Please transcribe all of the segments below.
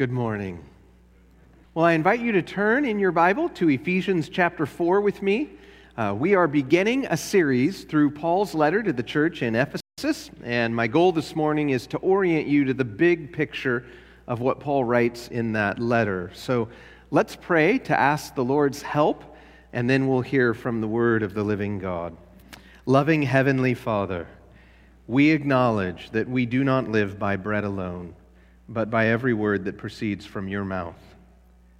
Good morning. Well, I invite you to turn in your Bible to Ephesians chapter 4 with me. Uh, we are beginning a series through Paul's letter to the church in Ephesus, and my goal this morning is to orient you to the big picture of what Paul writes in that letter. So let's pray to ask the Lord's help, and then we'll hear from the word of the living God. Loving Heavenly Father, we acknowledge that we do not live by bread alone, but by every word that proceeds from your mouth.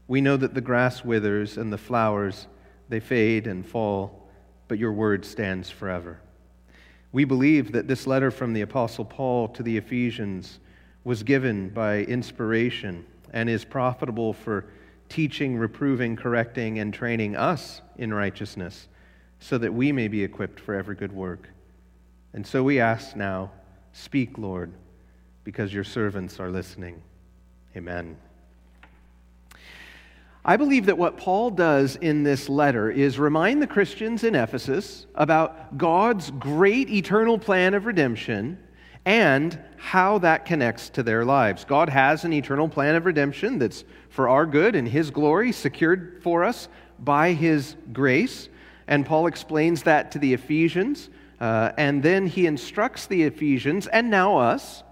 We know that the grass withers and the flowers, they fade and fall, but your word stands forever. We believe that this letter from the Apostle Paul to the Ephesians was given by inspiration and is profitable for teaching, reproving, correcting, and training us in righteousness so that we may be equipped for every good work. And so we ask now, speak, Lord, because your servants are listening. Amen. I believe that what Paul does in this letter is remind the Christians in Ephesus about God's great eternal plan of redemption and how that connects to their lives. God has an eternal plan of redemption that's for our good and His glory, secured for us by His grace. And Paul explains that to the Ephesians. Uh, and then he instructs the Ephesians and now us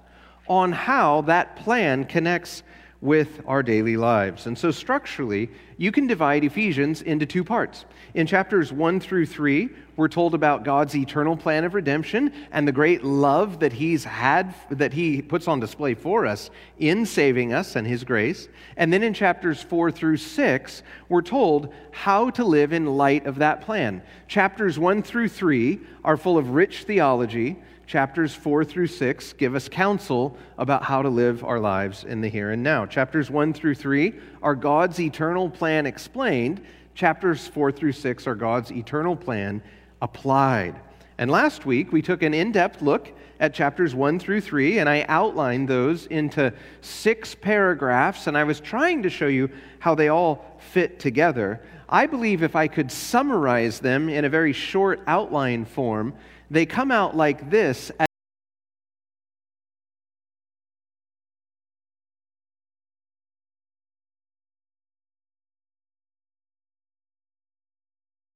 on how that plan connects with our daily lives. And so, structurally, you can divide Ephesians into two parts. In chapters 1 through 3, we're told about God's eternal plan of redemption and the great love that He's had, that He puts on display for us in saving us and His grace. And then in chapters 4 through 6, we're told how to live in light of that plan. Chapters 1 through 3 are full of rich theology chapters 4 through 6 give us counsel about how to live our lives in the here and now. Chapters 1 through 3 are God's eternal plan explained. Chapters 4 through 6 are God's eternal plan applied. And last week we took an in depth look at chapters 1 through 3, and I outlined those into six paragraphs, and I was trying to show you how they all fit together. I believe if I could summarize them in a very short outline form, they come out like this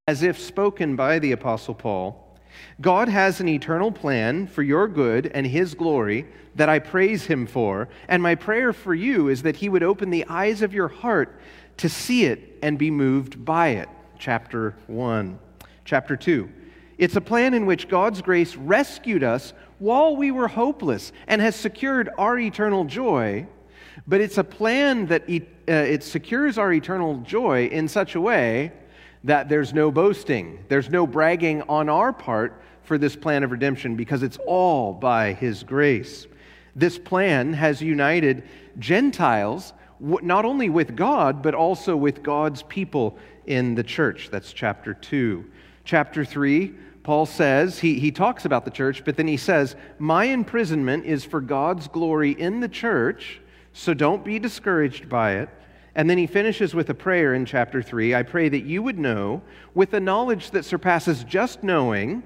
as if spoken by the Apostle Paul. God has an eternal plan for your good and His glory that I praise Him for, and my prayer for you is that He would open the eyes of your heart to see it and be moved by it. Chapter 1. Chapter 2. It's a plan in which God's grace rescued us while we were hopeless and has secured our eternal joy. But it's a plan that uh, it secures our eternal joy in such a way that there's no boasting, there's no bragging on our part for this plan of redemption because it's all by His grace. This plan has united Gentiles not only with God, but also with God's people in the church. That's chapter 2. Chapter 3, Paul says, he, he talks about the church, but then he says, My imprisonment is for God's glory in the church, so don't be discouraged by it. And then he finishes with a prayer in chapter 3 I pray that you would know, with a knowledge that surpasses just knowing,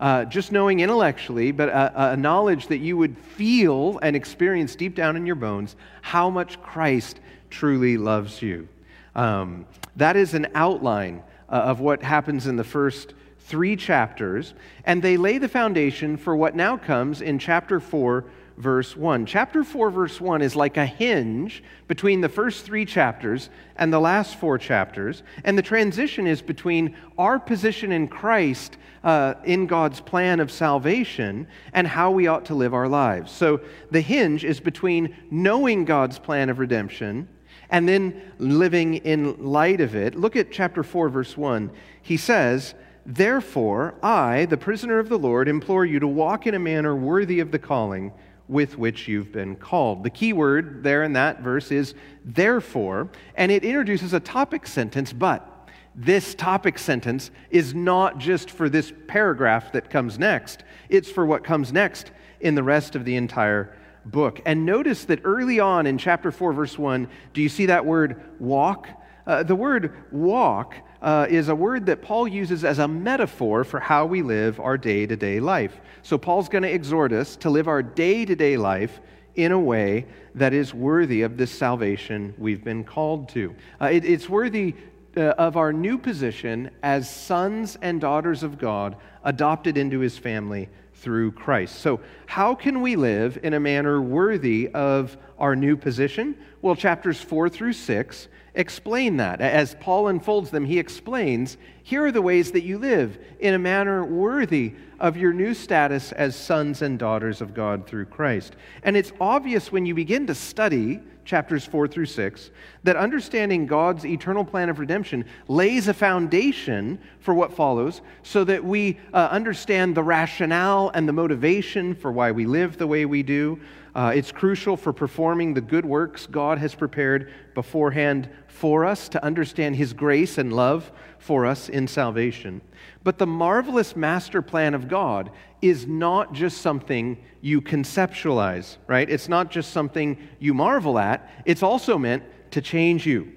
uh, just knowing intellectually, but a, a knowledge that you would feel and experience deep down in your bones how much Christ truly loves you. Um, that is an outline uh, of what happens in the first three chapters, and they lay the foundation for what now comes in chapter 4, verse 1. Chapter 4, verse 1 is like a hinge between the first three chapters and the last four chapters, and the transition is between our position in Christ uh, in God's plan of salvation and how we ought to live our lives. So the hinge is between knowing God's plan of redemption and then living in light of it. Look at chapter 4, verse 1. He says, Therefore, I, the prisoner of the Lord, implore you to walk in a manner worthy of the calling with which you've been called. The key word there in that verse is therefore, and it introduces a topic sentence, but this topic sentence is not just for this paragraph that comes next, it's for what comes next in the rest of the entire book. And notice that early on in chapter 4, verse 1, do you see that word walk? Uh, the word walk uh, is a word that Paul uses as a metaphor for how we live our day to day life. So, Paul's going to exhort us to live our day to day life in a way that is worthy of this salvation we've been called to. Uh, it, it's worthy uh, of our new position as sons and daughters of God, adopted into his family through Christ. So, how can we live in a manner worthy of our new position? Well, chapters 4 through 6 explain that. As Paul unfolds them, he explains here are the ways that you live in a manner worthy of your new status as sons and daughters of God through Christ. And it's obvious when you begin to study chapters 4 through 6 that understanding God's eternal plan of redemption lays a foundation for what follows so that we uh, understand the rationale and the motivation for why we live the way we do. Uh, it's crucial for performing the good works God has prepared beforehand for us to understand His grace and love for us in salvation. But the marvelous master plan of God is not just something you conceptualize, right? It's not just something you marvel at, it's also meant to change you.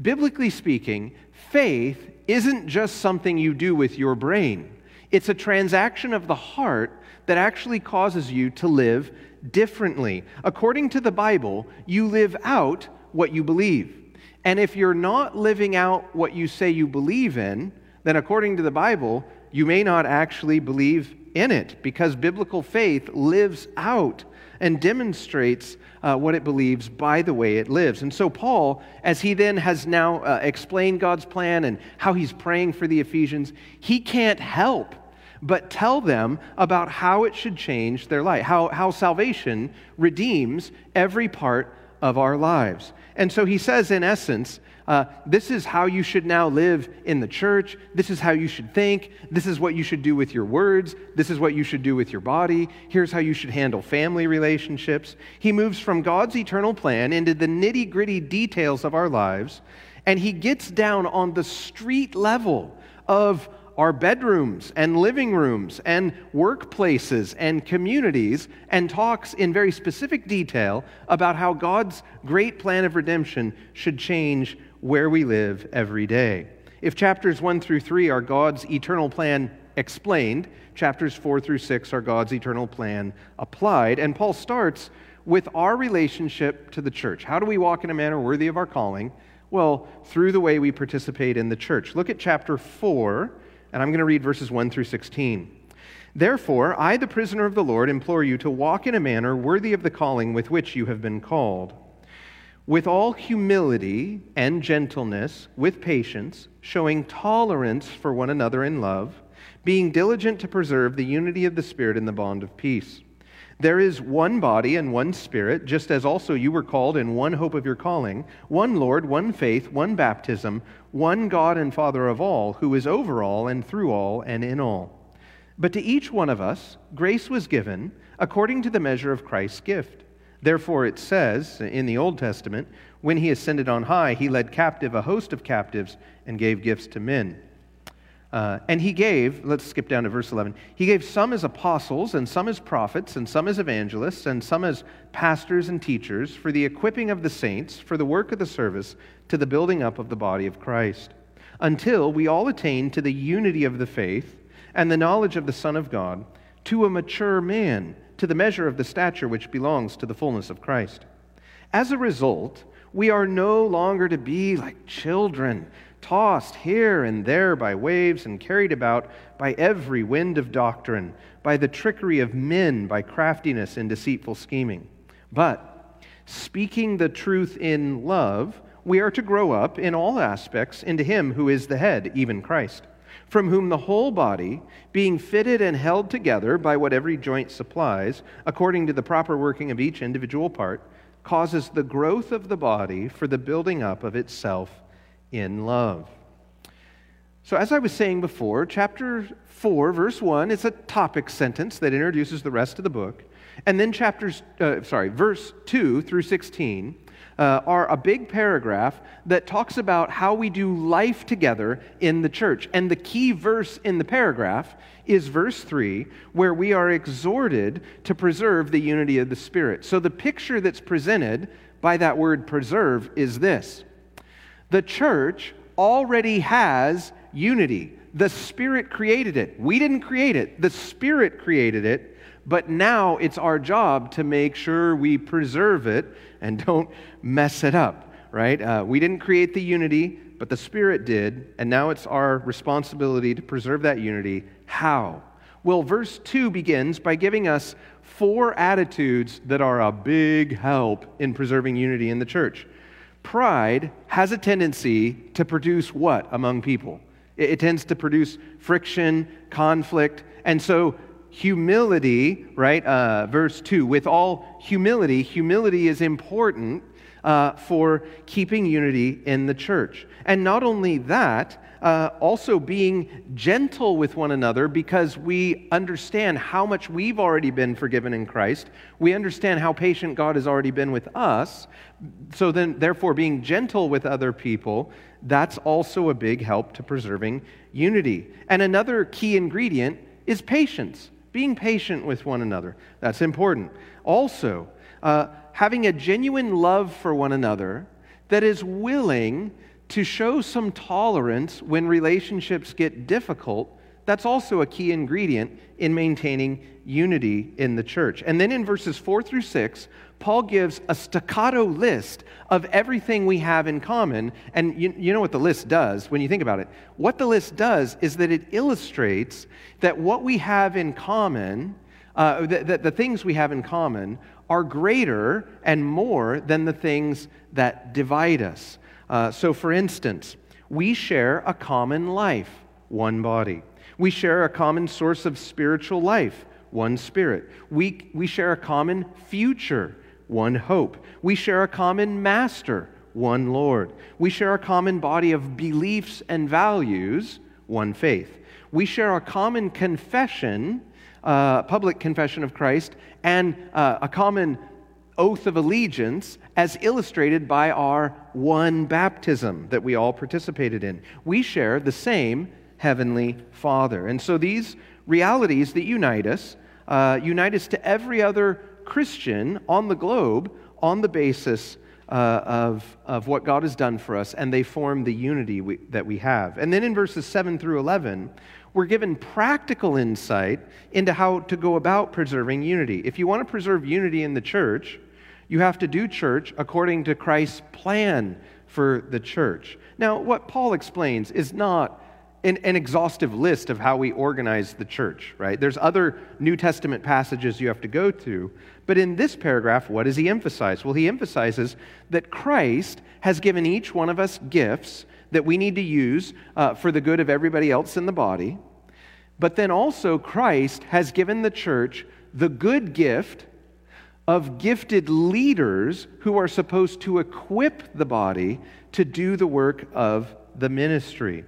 Biblically speaking, faith isn't just something you do with your brain, it's a transaction of the heart that actually causes you to live differently. According to the Bible, you live out what you believe. And if you're not living out what you say you believe in, then according to the Bible, you may not actually believe in it because biblical faith lives out and demonstrates uh, what it believes by the way it lives. And so, Paul, as he then has now uh, explained God's plan and how he's praying for the Ephesians, he can't help but tell them about how it should change their life, how, how salvation redeems every part of our lives. And so he says, in essence, uh, this is how you should now live in the church. This is how you should think. This is what you should do with your words. This is what you should do with your body. Here's how you should handle family relationships. He moves from God's eternal plan into the nitty gritty details of our lives, and he gets down on the street level of our bedrooms and living rooms and workplaces and communities and talks in very specific detail about how God's great plan of redemption should change where we live every day. If chapters 1 through 3 are God's eternal plan explained, chapters 4 through 6 are God's eternal plan applied. And Paul starts with our relationship to the church. How do we walk in a manner worthy of our calling? Well, through the way we participate in the church. Look at chapter 4 and I'm going to read verses 1 through 16. Therefore, I, the prisoner of the Lord, implore you to walk in a manner worthy of the calling with which you have been called, with all humility and gentleness, with patience, showing tolerance for one another in love, being diligent to preserve the unity of the Spirit in the bond of peace. There is one body and one Spirit, just as also you were called in one hope of your calling, one Lord, one faith, one baptism, one God and Father of all, who is over all and through all and in all. But to each one of us, grace was given according to the measure of Christ's gift. Therefore, it says in the Old Testament, when he ascended on high, he led captive a host of captives and gave gifts to men. Uh, and he gave, let's skip down to verse 11. He gave some as apostles, and some as prophets, and some as evangelists, and some as pastors and teachers for the equipping of the saints, for the work of the service, to the building up of the body of Christ, until we all attain to the unity of the faith and the knowledge of the Son of God, to a mature man, to the measure of the stature which belongs to the fullness of Christ. As a result, we are no longer to be like children tossed here and there by waves and carried about by every wind of doctrine, by the trickery of men, by craftiness and deceitful scheming. But speaking the truth in love, we are to grow up in all aspects into Him who is the head, even Christ, from whom the whole body, being fitted and held together by what every joint supplies, according to the proper working of each individual part, causes the growth of the body for the building up of itself in love. So, as I was saying before, chapter 4, verse 1 is a topic sentence that introduces the rest of the book. And then chapters, uh, sorry, verse 2 through 16 uh, are a big paragraph that talks about how we do life together in the church. And the key verse in the paragraph is verse 3, where we are exhorted to preserve the unity of the Spirit. So, the picture that's presented by that word preserve is this the church already has unity. The Spirit created it. We didn't create it, the Spirit created it. but now it's our job to make sure we preserve it and don't mess it up, right? Uh, we didn't create the unity, but the Spirit did, and now it's our responsibility to preserve that unity. How? Well, verse 2 begins by giving us four attitudes that are a big help in preserving unity in the church. Pride has a tendency to produce what among people? It, it tends to produce friction, conflict, and so humility, right? Uh, verse 2 with all humility, humility is important uh, for keeping unity in the church. And not only that, uh, also being gentle with one another because we understand how much we've already been forgiven in Christ. We understand how patient God has already been with us. So then, therefore, being gentle with other people, that's also a big help to preserving unity. And another key ingredient is patience, being patient with one another. That's important. Also, uh, having a genuine love for one another that is willing to show some tolerance when relationships get difficult, that's also a key ingredient in maintaining unity in the church. And then in verses 4 through 6, Paul gives a staccato list of everything we have in common. And you, you know what the list does when you think about it? What the list does is that it illustrates that what we have in common, uh, that the, the things we have in common, are greater and more than the things that divide us. Uh, so, for instance, we share a common life, one body. We share a common source of spiritual life, one spirit. We, we share a common future, one hope. We share a common master, one Lord. We share a common body of beliefs and values, one faith. We share a common confession, uh, public confession of Christ, and uh, a common oath of allegiance as illustrated by our one baptism that we all participated in. We share the same Heavenly Father. And so these realities that unite us, uh, unite us to every other Christian on the globe on the basis uh, of, of what God has done for us, and they form the unity we, that we have. And then in verses 7 through 11, we're given practical insight into how to go about preserving unity. If you want to preserve unity in the church, you have to do church according to Christ's plan for the church. Now, what Paul explains is not an, an, exhaustive list of how we organize the church, right? There's other New Testament passages you have to go to. But in this paragraph, what does he emphasize? Well, he emphasizes that Christ has given each one of us gifts that we need to use uh, for the good of everybody else in the body. But then also, Christ has given the church the good gift of gifted leaders who are supposed to equip the body to do the work of the ministry.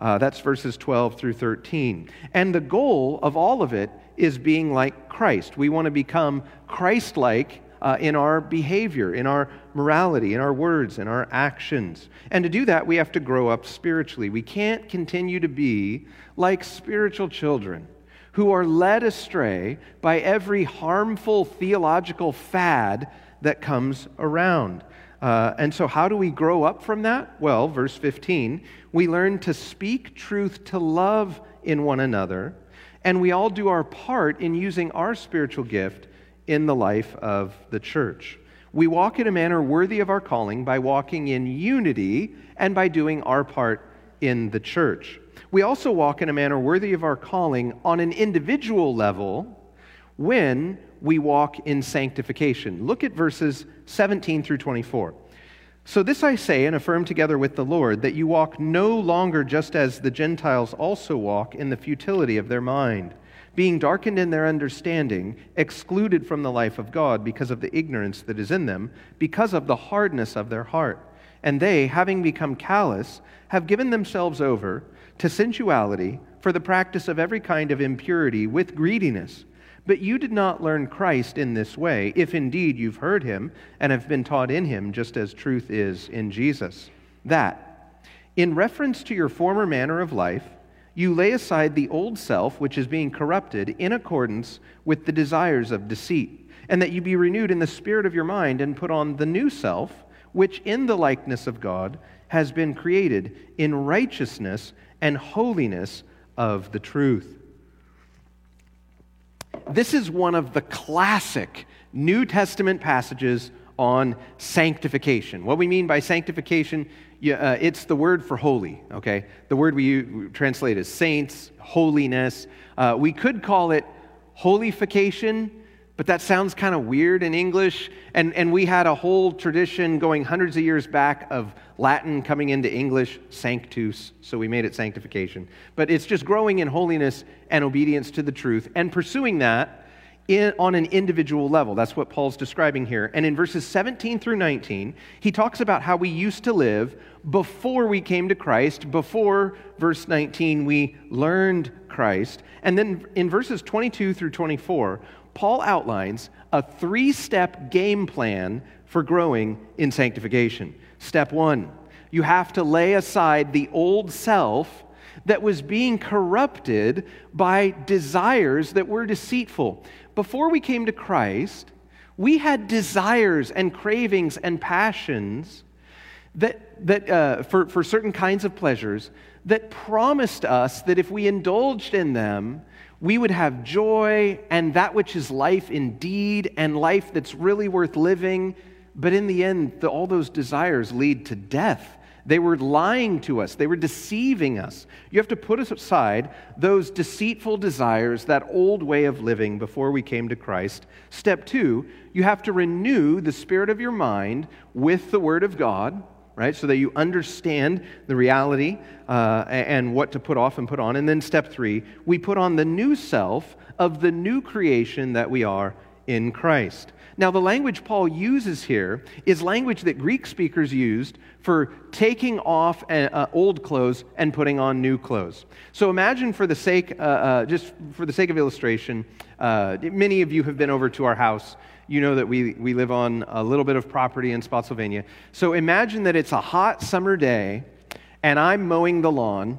Uh, that's verses 12 through 13. And the goal of all of it is being like Christ. We want to become Christ like uh, in our behavior, in our morality, in our words, in our actions. And to do that, we have to grow up spiritually. We can't continue to be like spiritual children who are led astray by every harmful theological fad that comes around. Uh, and so, how do we grow up from that? Well, verse 15, we learn to speak truth to love in one another, and we all do our part in using our spiritual gift in the life of the church. We walk in a manner worthy of our calling by walking in unity and by doing our part in the church. We also walk in a manner worthy of our calling on an individual level when we walk in sanctification. Look at verses 17 through 24. So, this I say and affirm together with the Lord, that you walk no longer just as the Gentiles also walk in the futility of their mind, being darkened in their understanding, excluded from the life of God because of the ignorance that is in them, because of the hardness of their heart. And they, having become callous, have given themselves over to sensuality for the practice of every kind of impurity with greediness. But you did not learn Christ in this way, if indeed you've heard him and have been taught in him, just as truth is in Jesus. That, in reference to your former manner of life, you lay aside the old self, which is being corrupted in accordance with the desires of deceit, and that you be renewed in the spirit of your mind and put on the new self, which in the likeness of God has been created in righteousness and holiness of the truth. this is one of the classic New Testament passages on sanctification. What we mean by sanctification, uh, it's the word for holy, okay? The word we translate as saints, holiness. Uh, we could call it holification, but that sounds kind of weird in English. And, and we had a whole tradition going hundreds of years back of Latin coming into English, sanctus, so we made it sanctification. But it's just growing in holiness and obedience to the truth and pursuing that in, on an individual level. That's what Paul's describing here. And in verses 17 through 19, he talks about how we used to live before we came to Christ, before verse 19, we learned Christ. And then in verses 22 through 24, Paul outlines a three step game plan for growing in sanctification. Step one, you have to lay aside the old self that was being corrupted by desires that were deceitful before we came to Christ, we had desires and cravings and passions that, that uh, for, for certain kinds of pleasures that promised us that if we indulged in them, we would have joy and that which is life indeed and life that's really worth living. But in the end, the, all those desires lead to death they were lying to us, they were deceiving us. You have to put aside those deceitful desires, that old way of living before we came to Christ. Step two, you have to renew the spirit of your mind with the Word of God, right? So that you understand the reality uh, and what to put off and put on. And then step three, we put on the new self of the new creation that we are in Christ. Now, the language Paul uses here is language that Greek speakers used for taking off uh, old clothes and putting on new clothes. So imagine, for the sake, uh, uh, just for the sake of illustration, uh, many of you have been over to our house. You know that we, we live on a little bit of property in Spotsylvania. So imagine that it's a hot summer day and I'm mowing the lawn.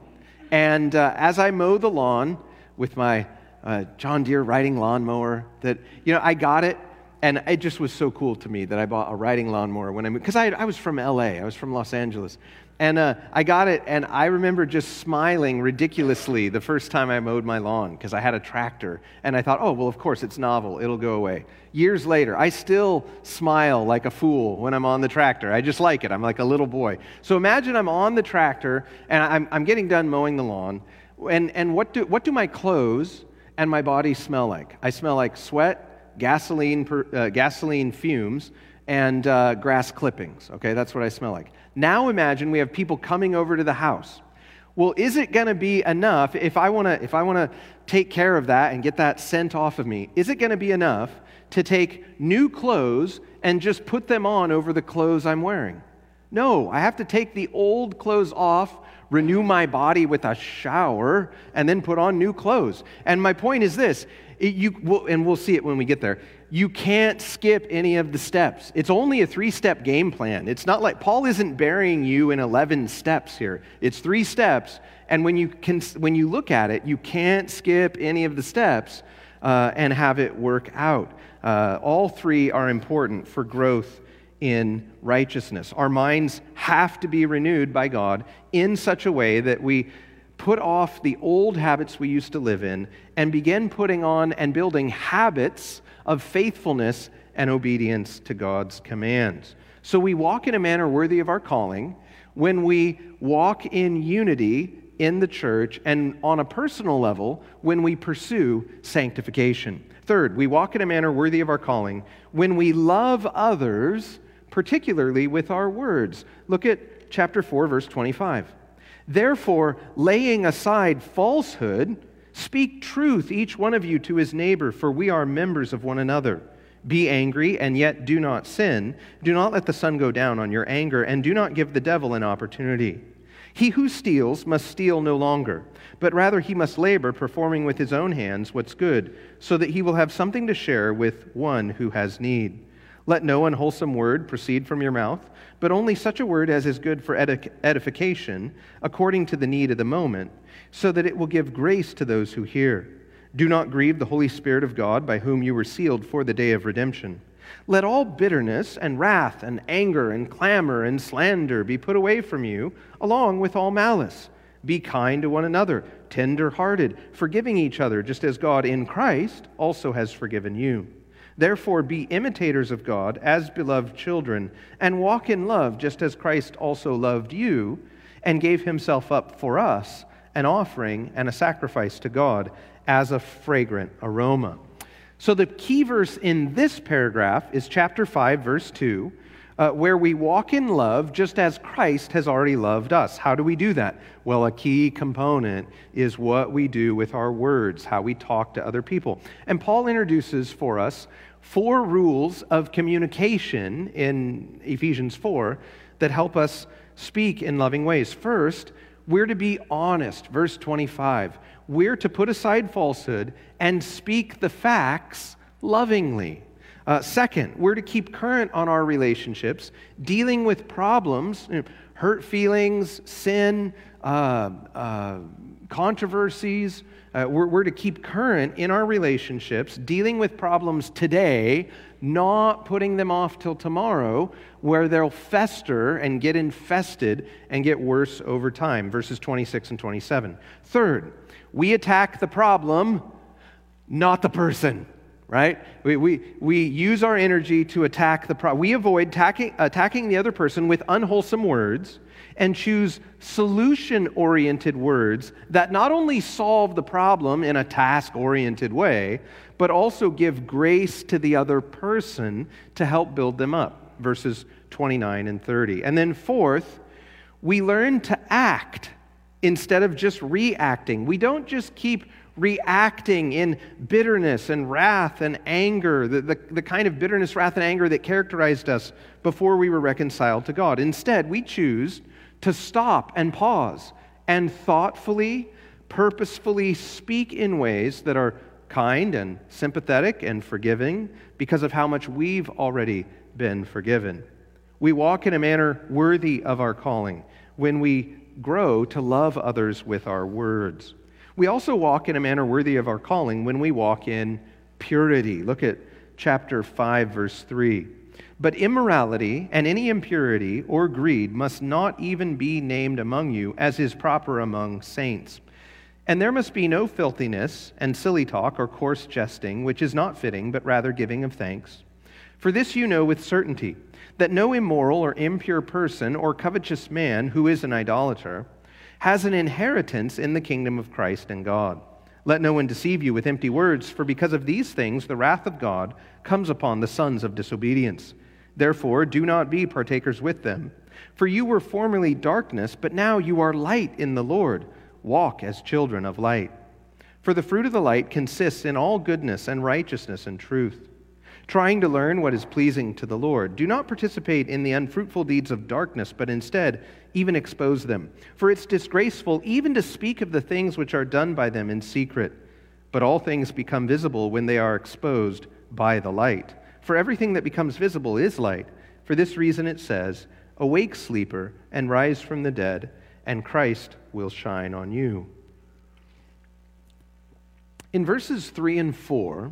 And uh, as I mow the lawn with my uh, John Deere riding lawnmower, that, you know, I got it and it just was so cool to me that I bought a riding lawnmower when I moved, because I, I was from LA, I was from Los Angeles. And uh, I got it, and I remember just smiling ridiculously the first time I mowed my lawn because I had a tractor. And I thought, oh, well, of course, it's novel, it'll go away. Years later, I still smile like a fool when I'm on the tractor. I just like it. I'm like a little boy. So imagine I'm on the tractor, and I'm, I'm getting done mowing the lawn. And, and what, do, what do my clothes and my body smell like? I smell like sweat gasoline, per, uh, gasoline fumes, and uh, grass clippings. Okay, that's what I smell like. Now imagine we have people coming over to the house. Well, is it going to be enough if I want to if I want to take care of that and get that scent off of me? Is it going to be enough to take new clothes and just put them on over the clothes I'm wearing? No, I have to take the old clothes off, renew my body with a shower, and then put on new clothes. And my point is this it, you, and we'll see it when we get there. You can't skip any of the steps. It's only a three step game plan. It's not like Paul isn't burying you in 11 steps here. It's three steps. And when you, can, when you look at it, you can't skip any of the steps uh, and have it work out. Uh, all three are important for growth in righteousness. Our minds have to be renewed by God in such a way that we put off the old habits we used to live in and begin putting on and building habits of faithfulness and obedience to God's commands. So we walk in a manner worthy of our calling when we walk in unity in the church and on a personal level when we pursue sanctification. Third, we walk in a manner worthy of our calling when we love others, particularly with our words. Look at chapter 4, verse 25. Therefore, laying aside falsehood, speak truth, each one of you, to his neighbor, for we are members of one another. Be angry, and yet do not sin. Do not let the sun go down on your anger, and do not give the devil an opportunity. He who steals must steal no longer, but rather he must labor, performing with his own hands what's good, so that he will have something to share with one who has need. Let no unwholesome word proceed from your mouth, but only such a word as is good for edification, according to the need of the moment, so that it will give grace to those who hear. Do not grieve the Holy Spirit of God, by whom you were sealed for the day of redemption. Let all bitterness and wrath and anger and clamor and slander be put away from you, along with all malice. Be kind to one another, tender hearted, forgiving each other, just as God in Christ also has forgiven you. Therefore, be imitators of God as beloved children, and walk in love, just as Christ also loved you and gave himself up for us, an offering and a sacrifice to God as a fragrant aroma. So, the key verse in this paragraph is chapter 5, verse 2 uh, where we walk in love just as Christ has already loved us. How do we do that? Well, a key component is what we do with our words, how we talk to other people. And Paul introduces for us four rules of communication in Ephesians 4 that help us speak in loving ways. First, we're to be honest. Verse 25. We're to put aside falsehood and speak the facts lovingly. Uh, second, we're to keep current on our relationships, dealing with problems, you know, hurt feelings, sin, uh, uh, controversies. Uh, we're, we're to keep current in our relationships, dealing with problems today, not putting them off till tomorrow, where they'll fester and get infested and get worse over time. Verses 26 and 27. Third, we attack the problem, not the person right? We, we, we use our energy to attack the problem. We avoid attacking, attacking the other person with unwholesome words and choose solution oriented words that not only solve the problem in a task oriented way, but also give grace to the other person to help build them up. Verses 29 and 30. And then, fourth, we learn to act instead of just reacting. We don't just keep reacting in bitterness and wrath and anger, the, the, the, kind of bitterness, wrath, and anger that characterized us before we were reconciled to God. Instead, we choose to stop and pause and thoughtfully, purposefully speak in ways that are kind and sympathetic and forgiving because of how much we've already been forgiven. We walk in a manner worthy of our calling when we grow to love others with our words. We also walk in a manner worthy of our calling when we walk in purity. Look at chapter 5, verse 3. But immorality and any impurity or greed must not even be named among you, as is proper among saints. And there must be no filthiness and silly talk or coarse jesting, which is not fitting, but rather giving of thanks. For this you know with certainty, that no immoral or impure person or covetous man who is an idolater, has an inheritance in the kingdom of Christ and God. Let no one deceive you with empty words, for because of these things the wrath of God comes upon the sons of disobedience. Therefore, do not be partakers with them. For you were formerly darkness, but now you are light in the Lord. Walk as children of light. For the fruit of the light consists in all goodness and righteousness and truth trying to learn what is pleasing to the Lord. Do not participate in the unfruitful deeds of darkness, but instead even expose them. For it's disgraceful even to speak of the things which are done by them in secret. But all things become visible when they are exposed by the light. For everything that becomes visible is light. For this reason it says, Awake, sleeper, and rise from the dead, and Christ will shine on you. In verses 3 and 4,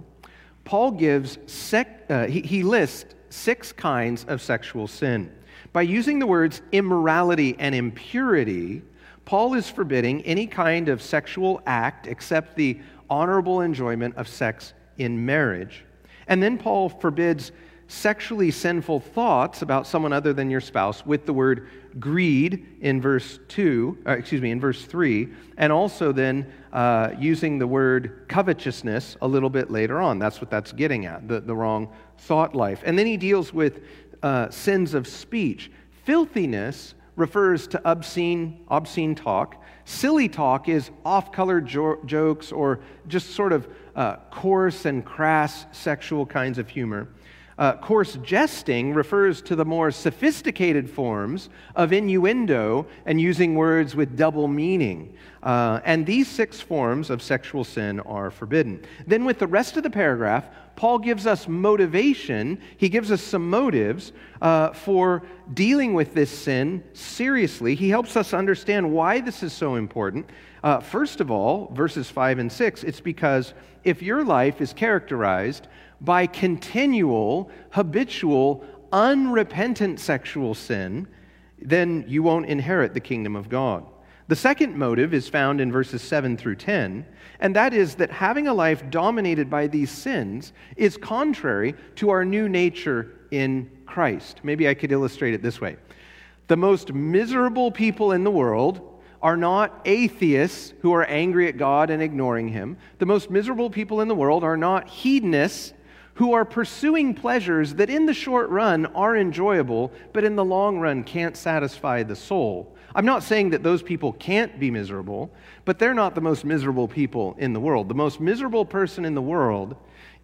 Paul gives, sec, uh, he, he lists six kinds of sexual sin. By using the words immorality and impurity, Paul is forbidding any kind of sexual act except the honorable enjoyment of sex in marriage. And then Paul forbids sexually sinful thoughts about someone other than your spouse with the word greed in verse 2, uh, excuse me, in verse 3, and also then uh, using the word covetousness a little bit later on. That's what that's getting at, the, the wrong thought life. And then he deals with uh, sins of speech. Filthiness refers to obscene, obscene talk. Silly talk is off color jo- jokes or just sort of uh, coarse and crass sexual kinds of humor. Uh, coarse jesting refers to the more sophisticated forms of innuendo and using words with double meaning. Uh, and these six forms of sexual sin are forbidden. Then, with the rest of the paragraph, Paul gives us motivation. He gives us some motives uh, for dealing with this sin seriously. He helps us understand why this is so important. Uh, first of all, verses 5 and 6, it's because if your life is characterized by continual, habitual, unrepentant sexual sin, then you won't inherit the kingdom of God. The second motive is found in verses 7 through 10, and that is that having a life dominated by these sins is contrary to our new nature in Christ. Maybe I could illustrate it this way The most miserable people in the world are not atheists who are angry at God and ignoring Him. The most miserable people in the world are not hedonists who are pursuing pleasures that in the short run are enjoyable, but in the long run can't satisfy the soul. I'm not saying that those people can't be miserable, but they're not the most miserable people in the world. The most miserable person in the world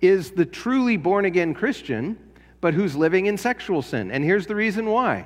is the truly born again Christian, but who's living in sexual sin. And here's the reason why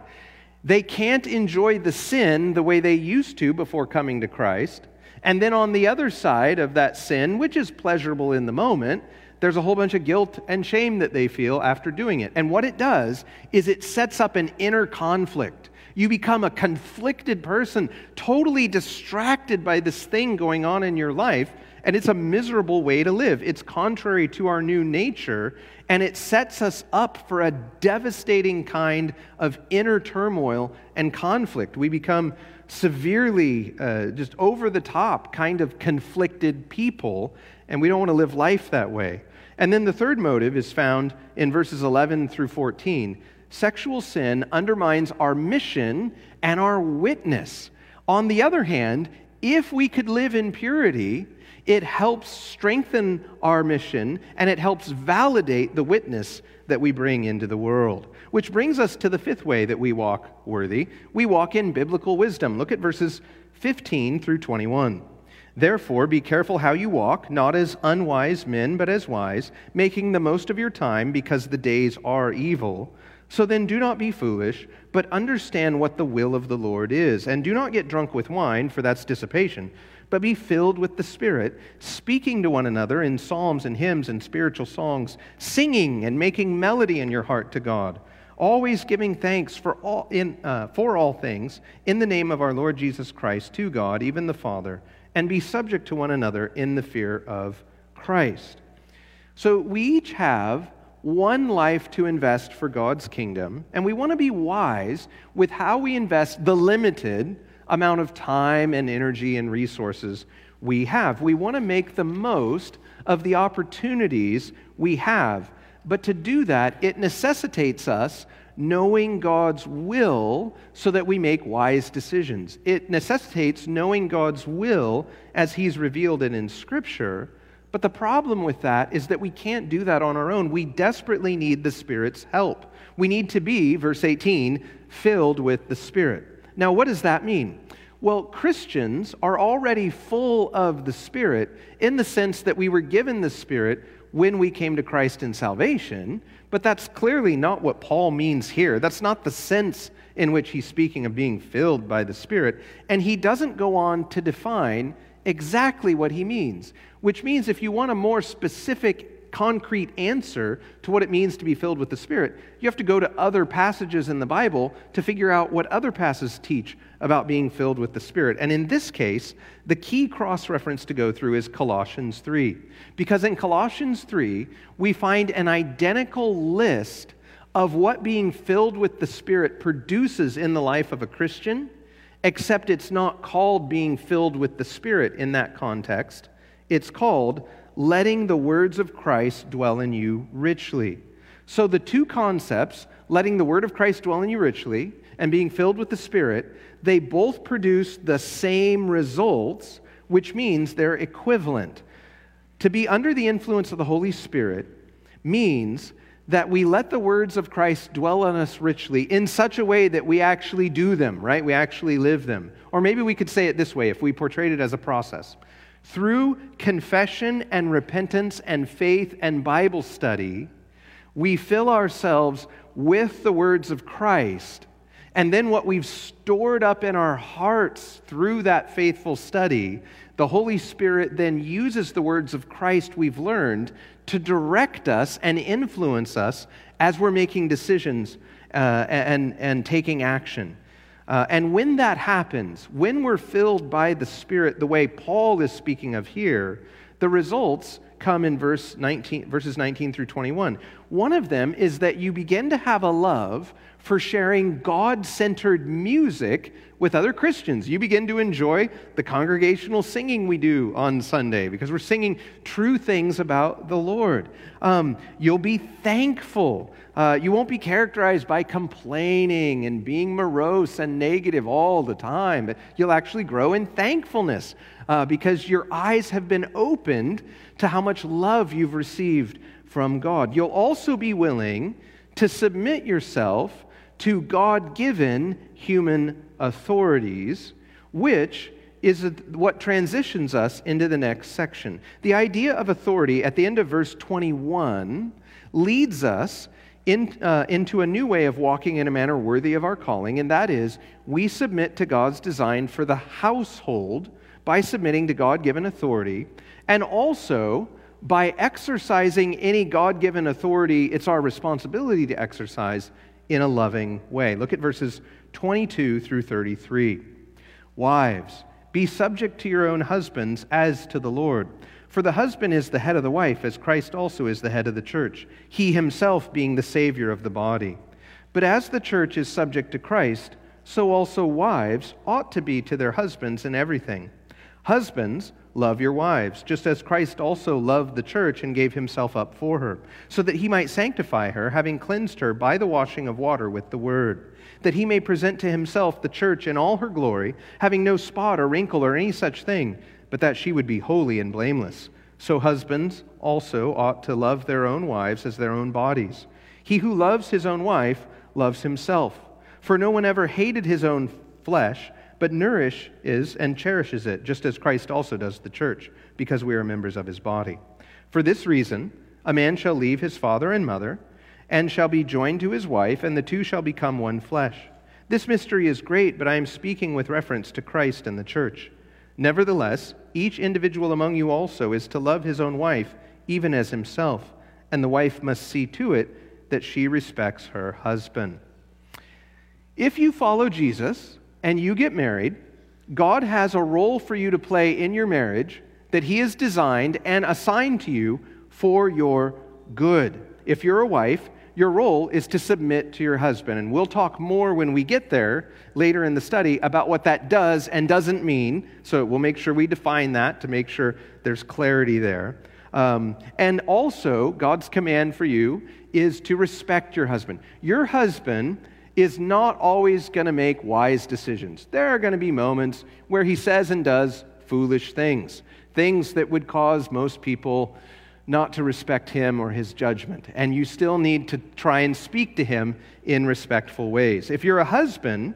they can't enjoy the sin the way they used to before coming to Christ. And then on the other side of that sin, which is pleasurable in the moment, there's a whole bunch of guilt and shame that they feel after doing it. And what it does is it sets up an inner conflict. You become a conflicted person, totally distracted by this thing going on in your life, and it's a miserable way to live. It's contrary to our new nature, and it sets us up for a devastating kind of inner turmoil and conflict. We become severely, uh, just over the top, kind of conflicted people, and we don't want to live life that way. And then the third motive is found in verses 11 through 14. Sexual sin undermines our mission and our witness. On the other hand, if we could live in purity, it helps strengthen our mission and it helps validate the witness that we bring into the world. Which brings us to the fifth way that we walk worthy. We walk in biblical wisdom. Look at verses 15 through 21. Therefore, be careful how you walk, not as unwise men, but as wise, making the most of your time, because the days are evil. So then, do not be foolish, but understand what the will of the Lord is. And do not get drunk with wine, for that's dissipation, but be filled with the Spirit, speaking to one another in psalms and hymns and spiritual songs, singing and making melody in your heart to God always giving thanks for all, in, uh, for all things in the name of our Lord Jesus Christ to God, even the Father and be subject to one another in the fear of Christ. So we each have one life to invest for God's kingdom, and we want to be wise with how we invest the limited amount of time and energy and resources we have. We want to make the most of the opportunities we have. But to do that, it necessitates us knowing God's will so that we make wise decisions. It necessitates knowing God's will as He's revealed it in Scripture. But the problem with that is that we can't do that on our own. We desperately need the Spirit's help. We need to be, verse 18, filled with the Spirit. Now, what does that mean? Well, Christians are already full of the Spirit in the sense that we were given the Spirit when we came to Christ in salvation, but that's clearly not what Paul means here. That's not the sense in which he's speaking of being filled by the Spirit. And he doesn't go on to define exactly what he means, which means if you want a more specific concrete answer to what it means to be filled with the Spirit. You have to go to other passages in the Bible to figure out what other passages teach about being filled with the Spirit. And in this case, the key cross reference to go through is Colossians 3. Because in Colossians 3, we find an identical list of what being filled with the Spirit produces in the life of a Christian, except it's not called being filled with the Spirit in that context. It's called letting the words of Christ dwell in you richly. So, the two concepts, letting the word of Christ dwell in you richly and being filled with the Spirit, they both produce the same results, which means they're equivalent. To be under the influence of the Holy Spirit means that we let the words of Christ dwell on us richly in such a way that we actually do them, right? We actually live them. Or maybe we could say it this way if we portrayed it as a process. Through confession and repentance and faith and Bible study, we fill ourselves with the words of Christ. And then what we've stored up in our hearts through that faithful study, the Holy Spirit then uses the words of Christ we've learned to direct us and influence us as we're making decisions uh, and, and taking action. Uh, and when that happens, when we're filled by the Spirit the way Paul is speaking of here, the results come in verse 19, verses 19 through 21. One of them is that you begin to have a love for sharing God centered music with other Christians. You begin to enjoy the congregational singing we do on Sunday because we're singing true things about the Lord. Um, you'll be thankful. Uh, you won't be characterized by complaining and being morose and negative all the time, but you'll actually grow in thankfulness uh, because your eyes have been opened to how much love you've received from God. You'll also be willing to submit yourself to God given human authorities, which is what transitions us into the next section. The idea of authority at the end of verse 21 leads us in, uh, into a new way of walking in a manner worthy of our calling, and that is we submit to God's design for the household by submitting to God given authority, and also by exercising any God given authority it's our responsibility to exercise in a loving way. Look at verses 22 through 33. Wives, be subject to your own husbands as to the Lord. For the husband is the head of the wife, as Christ also is the head of the church, he himself being the Savior of the body. But as the church is subject to Christ, so also wives ought to be to their husbands in everything. Husbands, love your wives, just as Christ also loved the church and gave himself up for her, so that he might sanctify her, having cleansed her by the washing of water with the word, that he may present to himself the church in all her glory, having no spot or wrinkle or any such thing, but that she would be holy and blameless. So husbands also ought to love their own wives as their own bodies. He who loves his own wife loves himself. For no one ever hated his own flesh but nourish is and cherishes it, just as Christ also does the church, because we are members of his body. For this reason, a man shall leave his father and mother, and shall be joined to his wife, and the two shall become one flesh. This mystery is great, but I am speaking with reference to Christ and the church. Nevertheless, each individual among you also is to love his own wife, even as himself, and the wife must see to it that she respects her husband. If you follow Jesus, and you get married, God has a role for you to play in your marriage that He has designed and assigned to you for your good. If you're a wife, your role is to submit to your husband. And we'll talk more when we get there later in the study about what that does and doesn't mean. So we'll make sure we define that to make sure there's clarity there. Um, and also, God's command for you is to respect your husband. Your husband is not always going to make wise decisions. There are going to be moments where he says and does foolish things, things that would cause most people not to respect him or his judgment. And you still need to try and speak to him in respectful ways. If you're a husband,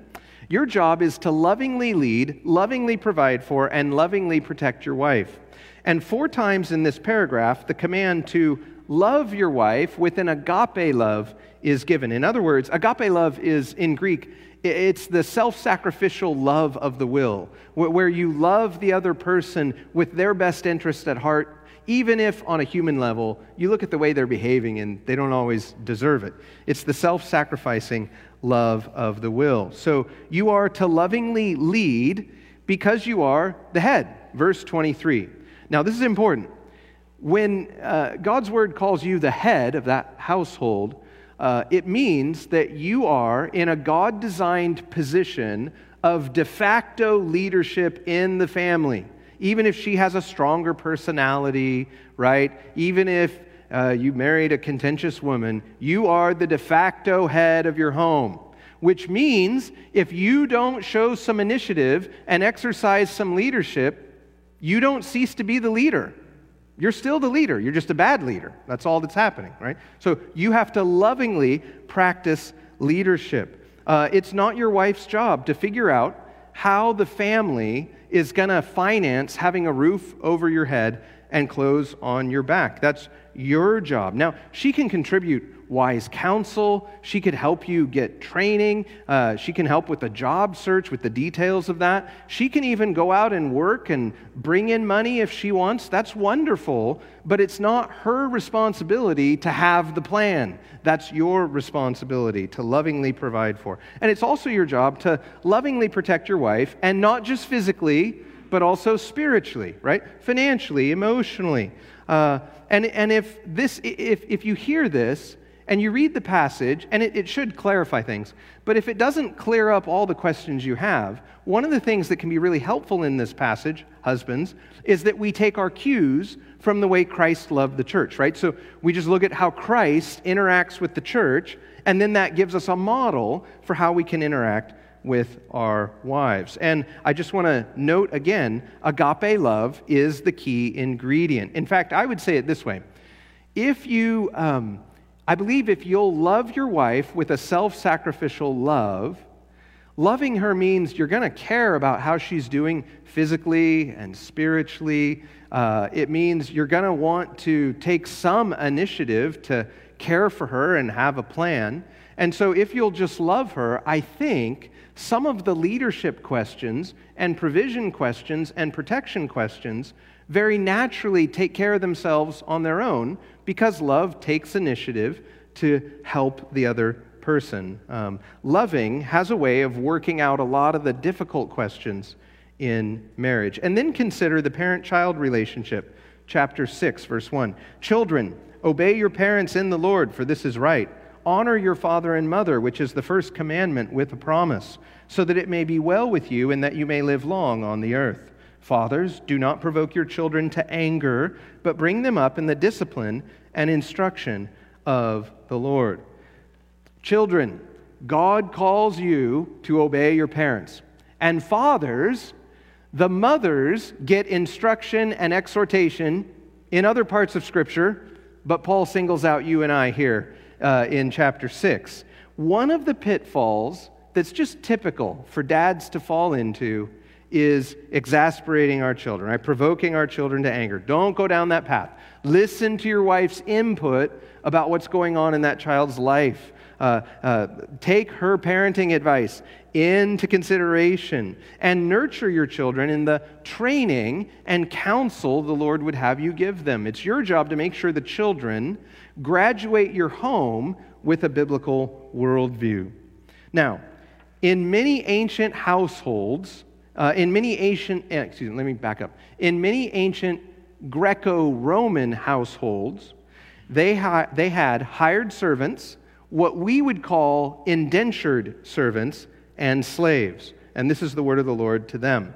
your job is to lovingly lead, lovingly provide for, and lovingly protect your wife. And four times in this paragraph, the command to love your wife with an agape love is given. In other words, agape love is in Greek, it's the self sacrificial love of the will, where you love the other person with their best interest at heart, even if on a human level you look at the way they're behaving and they don't always deserve it. It's the self sacrificing love of the will. So you are to lovingly lead because you are the head. Verse 23. Now, this is important. When uh, God's word calls you the head of that household, uh, it means that you are in a God designed position of de facto leadership in the family. Even if she has a stronger personality, right? Even if uh, you married a contentious woman, you are the de facto head of your home. Which means if you don't show some initiative and exercise some leadership, you don't cease to be the leader. You're still the leader. You're just a bad leader. That's all that's happening, right? So you have to lovingly practice leadership. Uh, it's not your wife's job to figure out how the family is going to finance having a roof over your head and clothes on your back. That's your job. Now, she can contribute wise counsel. She could help you get training. Uh, she can help with the job search, with the details of that. She can even go out and work and bring in money if she wants. That's wonderful, but it's not her responsibility to have the plan. That's your responsibility to lovingly provide for. And it's also your job to lovingly protect your wife, and not just physically, but also spiritually, right? Financially, emotionally. Uh, and, and if, this, if, if you hear this and you read the passage, and it, it, should clarify things. But if it doesn't clear up all the questions you have, one of the things that can be really helpful in this passage, husbands, is that we take our cues from the way Christ loved the church, right? So we just look at how Christ interacts with the church, and then that gives us a model for how we can interact with our wives. And I just want to note again agape love is the key ingredient. In fact, I would say it this way if you, um, I believe if you'll love your wife with a self sacrificial love, loving her means you're going to care about how she's doing physically and spiritually. Uh, it means you're going to want to take some initiative to care for her and have a plan. And so, if you'll just love her, I think some of the leadership questions and provision questions and protection questions very naturally take care of themselves on their own because love takes initiative to help the other person. Um, loving has a way of working out a lot of the difficult questions in marriage. And then consider the parent child relationship. Chapter 6, verse 1. Children, obey your parents in the Lord, for this is right. Honor your father and mother, which is the first commandment with a promise, so that it may be well with you and that you may live long on the earth. Fathers, do not provoke your children to anger, but bring them up in the discipline and instruction of the Lord. Children, God calls you to obey your parents. And fathers, the mothers get instruction and exhortation in other parts of Scripture, but Paul singles out you and I here uh, in chapter 6. One of the pitfalls that's just typical for dads to fall into is exasperating our children, right? Provoking our children to anger. Don't go down that path. Listen to your wife's input about what's going on in that child's life. Uh, uh, take her parenting advice into consideration and nurture your children in the training and counsel the Lord would have you give them. It's your job to make sure the children graduate your home with a biblical worldview. Now, in many ancient households, uh, in many ancient, eh, excuse me, let me back up. In many ancient Greco Roman households, they, ha- they had hired servants, what we would call indentured servants, and slaves. And this is the word of the Lord to them.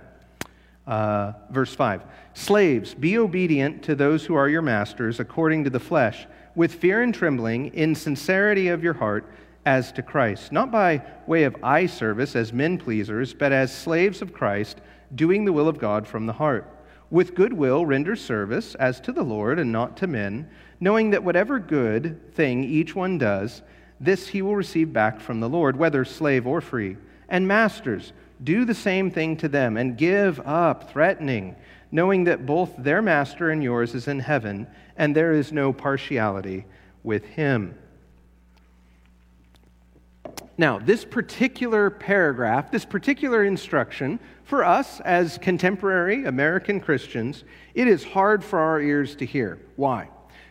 Uh, verse 5 Slaves, be obedient to those who are your masters according to the flesh, with fear and trembling, in sincerity of your heart, as to Christ, not by way of eye service as men pleasers, but as slaves of Christ, doing the will of God from the heart. With good will, render service as to the Lord and not to men, knowing that whatever good thing each one does, this he will receive back from the Lord, whether slave or free. And masters, do the same thing to them and give up threatening, knowing that both their master and yours is in heaven, and there is no partiality with him. Now, this particular paragraph, this particular instruction, for us as contemporary American Christians, it is hard for our ears to hear. Why?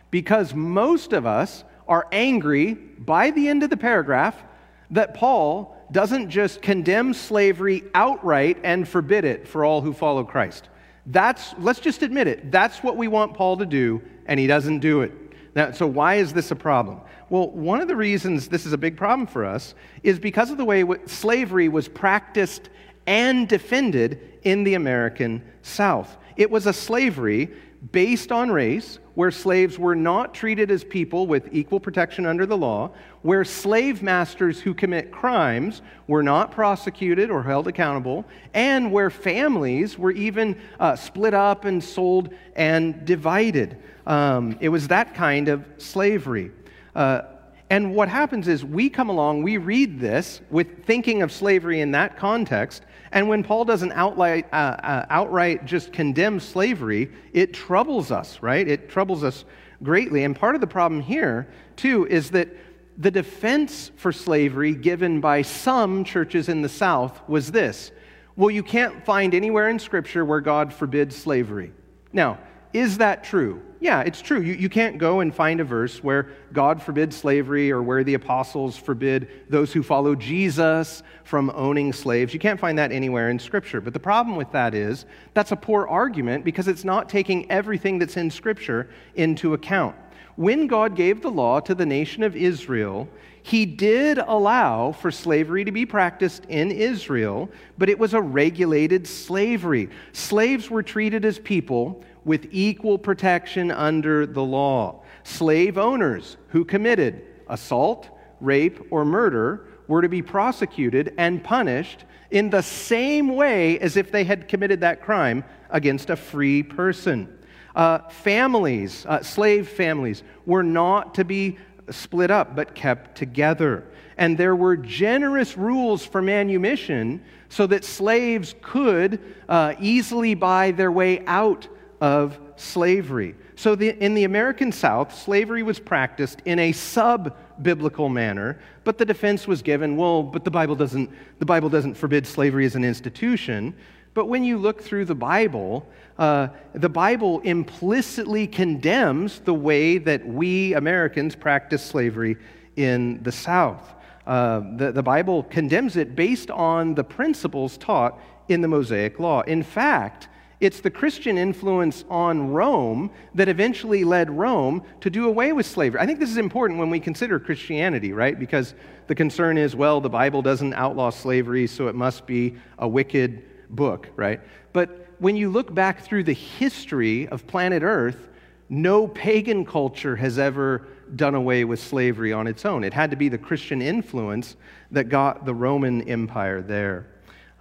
Because most of us are angry by the end of the paragraph that Paul doesn't just condemn slavery outright and forbid it for all who follow Christ. That's, let's just admit it, that's what we want Paul to do, and he doesn't do it. Now, so why is this a problem? Well, one of the reasons this is a big problem for us is because of the way slavery was practiced and defended in the American South. It was a slavery based on race, where slaves were not treated as people with equal protection under the law, where slave masters who commit crimes were not prosecuted or held accountable, and where families were even uh, split up and sold and divided. Um, it was that kind of slavery. Uh, and what happens is we come along, we read this with thinking of slavery in that context, and when Paul doesn't outright, uh, uh, outright just condemn slavery, it troubles us, right? It troubles us greatly. And part of the problem here, too, is that the defense for slavery given by some churches in the South was this well, you can't find anywhere in Scripture where God forbids slavery. Now, is that true? Yeah, it's true. You, you can't go and find a verse where God forbids slavery or where the apostles forbid those who follow Jesus from owning slaves. You can't find that anywhere in Scripture. But the problem with that is that's a poor argument because it's not taking everything that's in Scripture into account. when God gave the law to the nation of Israel, he did allow for slavery to be practiced in Israel, but it was a regulated slavery. Slaves were treated as people with equal protection under the law. Slave owners who committed assault, rape, or murder were to be prosecuted and punished in the same way as if they had committed that crime against a free person. Uh, families, uh, slave families, were not to be split up but kept together. And there were generous rules for manumission so that slaves could uh, easily buy their way out of slavery. So, the, in the American South, slavery was practiced in a sub biblical manner, but the defense was given well, but the Bible, doesn't, the Bible doesn't forbid slavery as an institution. But when you look through the Bible, uh, the Bible implicitly condemns the way that we Americans practice slavery in the South. Uh, the, the Bible condemns it based on the principles taught in the Mosaic Law. In fact, it's the Christian influence on Rome that eventually led Rome to do away with slavery. I think this is important when we consider Christianity, right? Because the concern is, well, the Bible doesn't outlaw slavery, so it must be a wicked book, right? But when you look back through the history of planet Earth, no pagan culture has ever done away with slavery on its own. It had to be the Christian influence that got the Roman Empire there.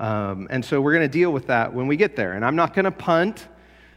Um, and so we're going to deal with that when we get there. And I'm not going to punt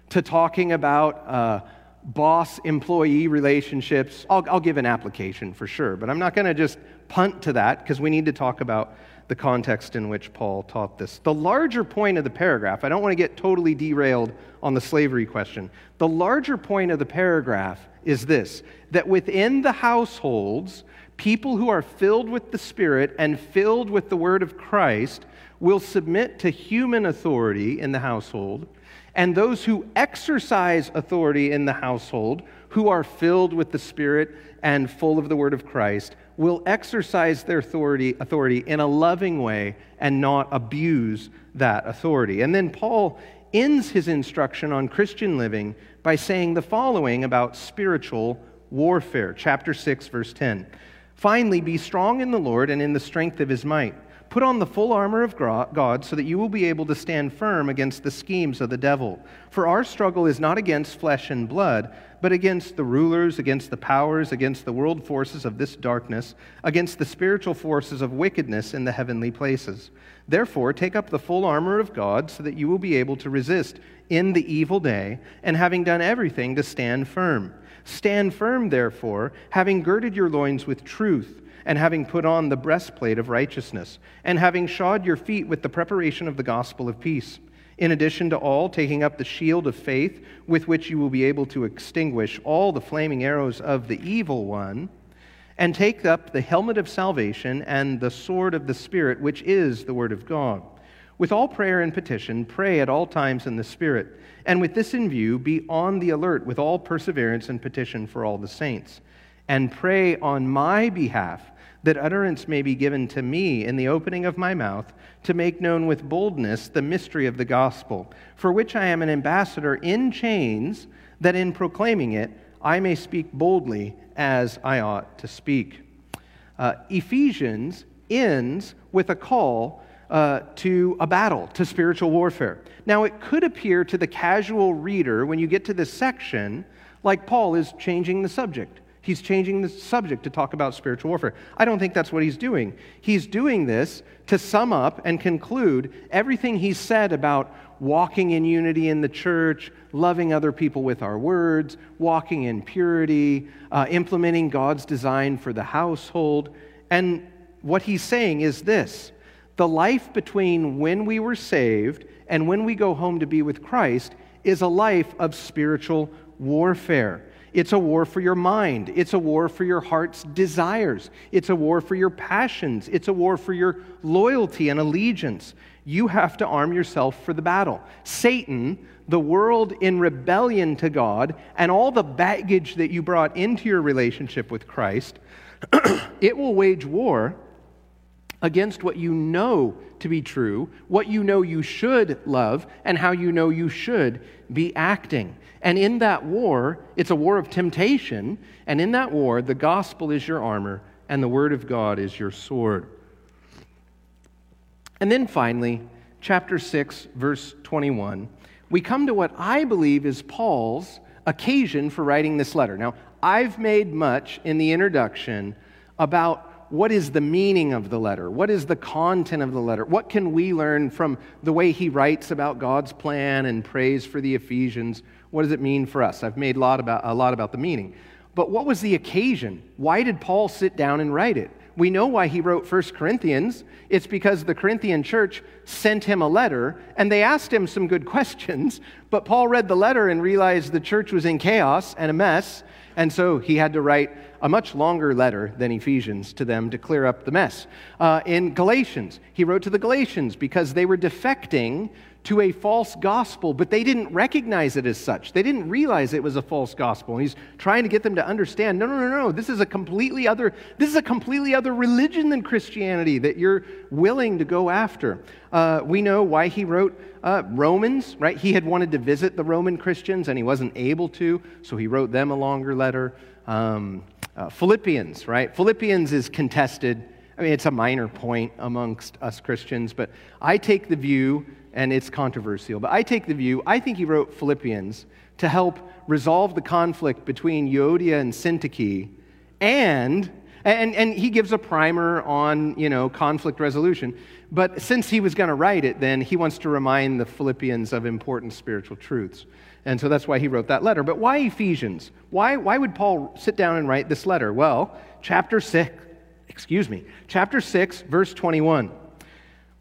to talking about uh, boss employee relationships. I'll, I'll give an application for sure, but I'm not going to just punt to that because we need to talk about the context in which Paul taught this. The larger point of the paragraph, I don't want to get totally derailed on the slavery question. The larger point of the paragraph is this that within the households, people who are filled with the Spirit and filled with the Word of Christ will submit to human authority in the household, and those who exercise authority in the household, who are filled with the Spirit and full of the Word of Christ, will exercise their authority, authority in a loving way and not abuse that authority. And then Paul ends his instruction on Christian living by saying the following about spiritual warfare. Chapter 6, verse 10. Finally, be strong in the Lord and in the strength of his might. Put on the full armor of God so that you will be able to stand firm against the schemes of the devil. For our struggle is not against flesh and blood, but against the rulers, against the powers, against the world forces of this darkness, against the spiritual forces of wickedness in the heavenly places. Therefore, take up the full armor of God so that you will be able to resist in the evil day, and having done everything, to stand firm. Stand firm, therefore, having girded your loins with truth and having put on the breastplate of righteousness, and having shod your feet with the preparation of the gospel of peace. In addition to all, taking up the shield of faith, with which you will be able to extinguish all the flaming arrows of the evil one, and take up the helmet of salvation and the sword of the Spirit, which is the word of God. With all prayer and petition, pray at all times in the Spirit, and with this in view, be on the alert with all perseverance and petition for all the saints, and pray on my behalf that utterance may be given to me in the opening of my mouth to make known with boldness the mystery of the gospel, for which I am an ambassador in chains, that in proclaiming it I may speak boldly as I ought to speak. Uh, Ephesians ends with a call uh, to a battle, to spiritual warfare. Now, it could appear to the casual reader when you get to this section like Paul is changing the subject. He's changing the subject to talk about spiritual warfare. I don't think that's what he's doing. He's doing this to sum up and conclude everything he's said about walking in unity in the church, loving other people with our words, walking in purity, uh, implementing God's design for the household. And what he's saying is this the life between when we were saved and when we go home to be with Christ is a life of spiritual warfare. It's a war for your mind. It's a war for your heart's desires. It's a war for your passions. It's a war for your loyalty and allegiance. You have to arm yourself for the battle. Satan, the world in rebellion to God, and all the baggage that you brought into your relationship with Christ, it will wage war against what you know to be true, what you know you should love, and how you know you should be acting. And in that war, it's a war of temptation, and in that war, the gospel is your armor, and the word of God is your sword. And then finally, chapter 6, verse 21, we come to what I believe is Paul's occasion for writing this letter. Now, I've made much in the introduction about what is the meaning of the letter? What is the content of the letter? What can we learn from the way he writes about God's plan and prays for the Ephesians? What does it mean for us? I've made a lot about, a lot about the meaning. But what was the occasion? Why did Paul sit down and write it? We know why he wrote 1 Corinthians. It's because the Corinthian church sent him a letter and they asked him some good questions. But Paul read the letter and realized the church was in chaos and a mess. And so he had to write a much longer letter than Ephesians to them to clear up the mess. Uh, in Galatians, he wrote to the Galatians because they were defecting to a false gospel, but they didn't recognize it as such. They didn't realize it was a false gospel. And he's trying to get them to understand, no, no, no, no, this is a completely other, this is a completely other religion than Christianity that you're willing to go after. Uh, we know why he wrote uh, Romans, right? He had wanted to visit the Roman Christians and he wasn't able to, so he wrote them a longer letter. Um, uh, Philippians, right? Philippians is contested. I mean, it's a minor point amongst us Christians, but I take the view and it's controversial. But I take the view, I think he wrote Philippians to help resolve the conflict between Euodia and Syntyche, and, and, and he gives a primer on, you know, conflict resolution. But since he was going to write it, then he wants to remind the Philippians of important spiritual truths. And so that's why he wrote that letter. But why Ephesians? Why, why would Paul sit down and write this letter? Well, chapter 6, excuse me, chapter 6, verse 21.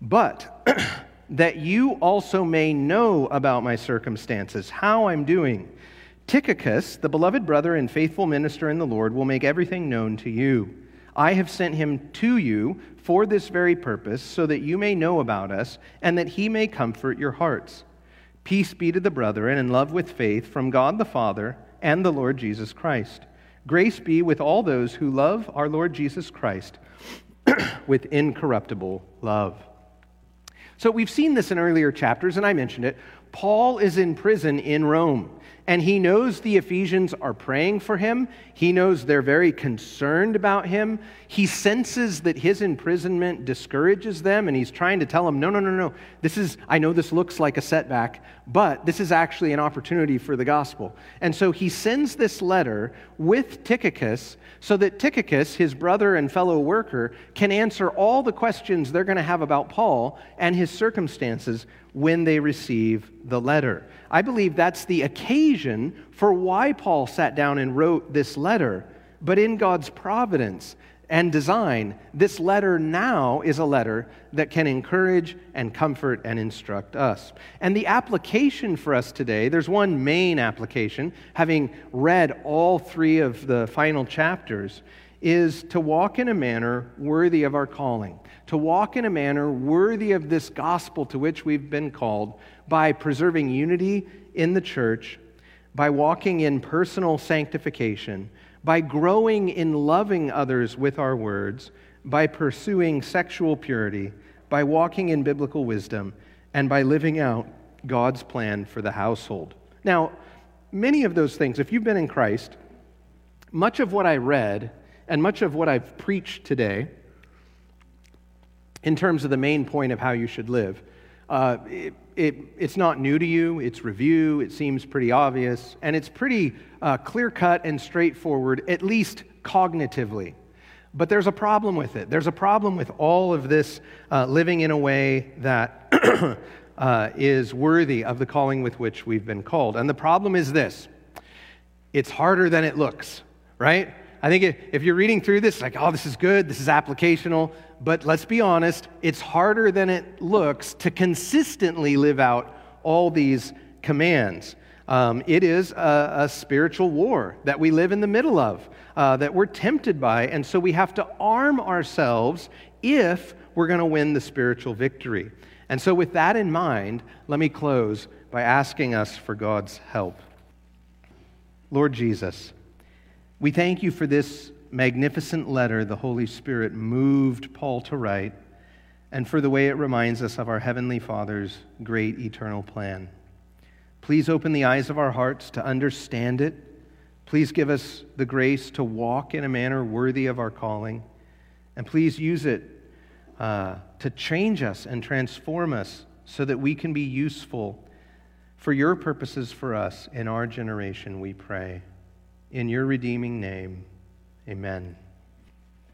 But that you also may know about my circumstances, how I'm doing. Tychicus, the beloved brother and faithful minister in the Lord, will make everything known to you. I have sent him to you for this very purpose, so that you may know about us, and that he may comfort your hearts. Peace be to the brethren, and love with faith from God the Father and the Lord Jesus Christ. Grace be with all those who love our Lord Jesus Christ with incorruptible love. So we've seen this in earlier chapters, and I mentioned it. Paul is in prison in Rome. And he knows the Ephesians are praying for him. He knows they're very concerned about him. He senses that his imprisonment discourages them, and he's trying to tell them, no, no, no, no. This is, I know this looks like a setback, but this is actually an opportunity for the gospel. And so he sends this letter with Tychicus so that Tychicus, his brother and fellow worker, can answer all the questions they're going to have about Paul and his circumstances when they receive the letter. I believe that's the occasion for why Paul sat down and wrote this letter. But in God's providence and design, this letter now is a letter that can encourage and comfort and instruct us. And the application for us today, there's one main application, having read all three of the final chapters, is to walk in a manner worthy of our calling to walk in a manner worthy of this gospel to which we've been called by preserving unity in the church, by walking in personal sanctification, by growing in loving others with our words, by pursuing sexual purity, by walking in biblical wisdom, and by living out God's plan for the household. Now, many of those things, if you've been in Christ, much of what I read and much of what I've preached today in terms of the main point of how you should live. Uh, it, it, it's not new to you, it's review, it seems pretty obvious, and it's pretty uh, clear cut and straightforward, at least cognitively. But there's a problem with it. There's a problem with all of this uh, living in a way that uh, is worthy of the calling with which we've been called. And the problem is this it's harder than it looks, right? I think if you're reading through this, like, oh, this is good, this is applicational, but let's be honest, it's harder than it looks to consistently live out all these commands. Um, it is a, a, spiritual war that we live in the middle of, uh, that we're tempted by, and so we have to arm ourselves if we're going to win the spiritual victory. And so, with that in mind, let me close by asking us for God's help. Lord Jesus, we thank you for this magnificent letter the Holy Spirit moved Paul to write. and for the way it reminds us of our Heavenly Father's great eternal plan. Please open the eyes of our hearts to understand it. Please give us the grace to walk in a manner worthy of our calling. And please use it uh, to change us and transform us so that we can be useful for your purposes for us in our generation, we pray. In your redeeming name, amen.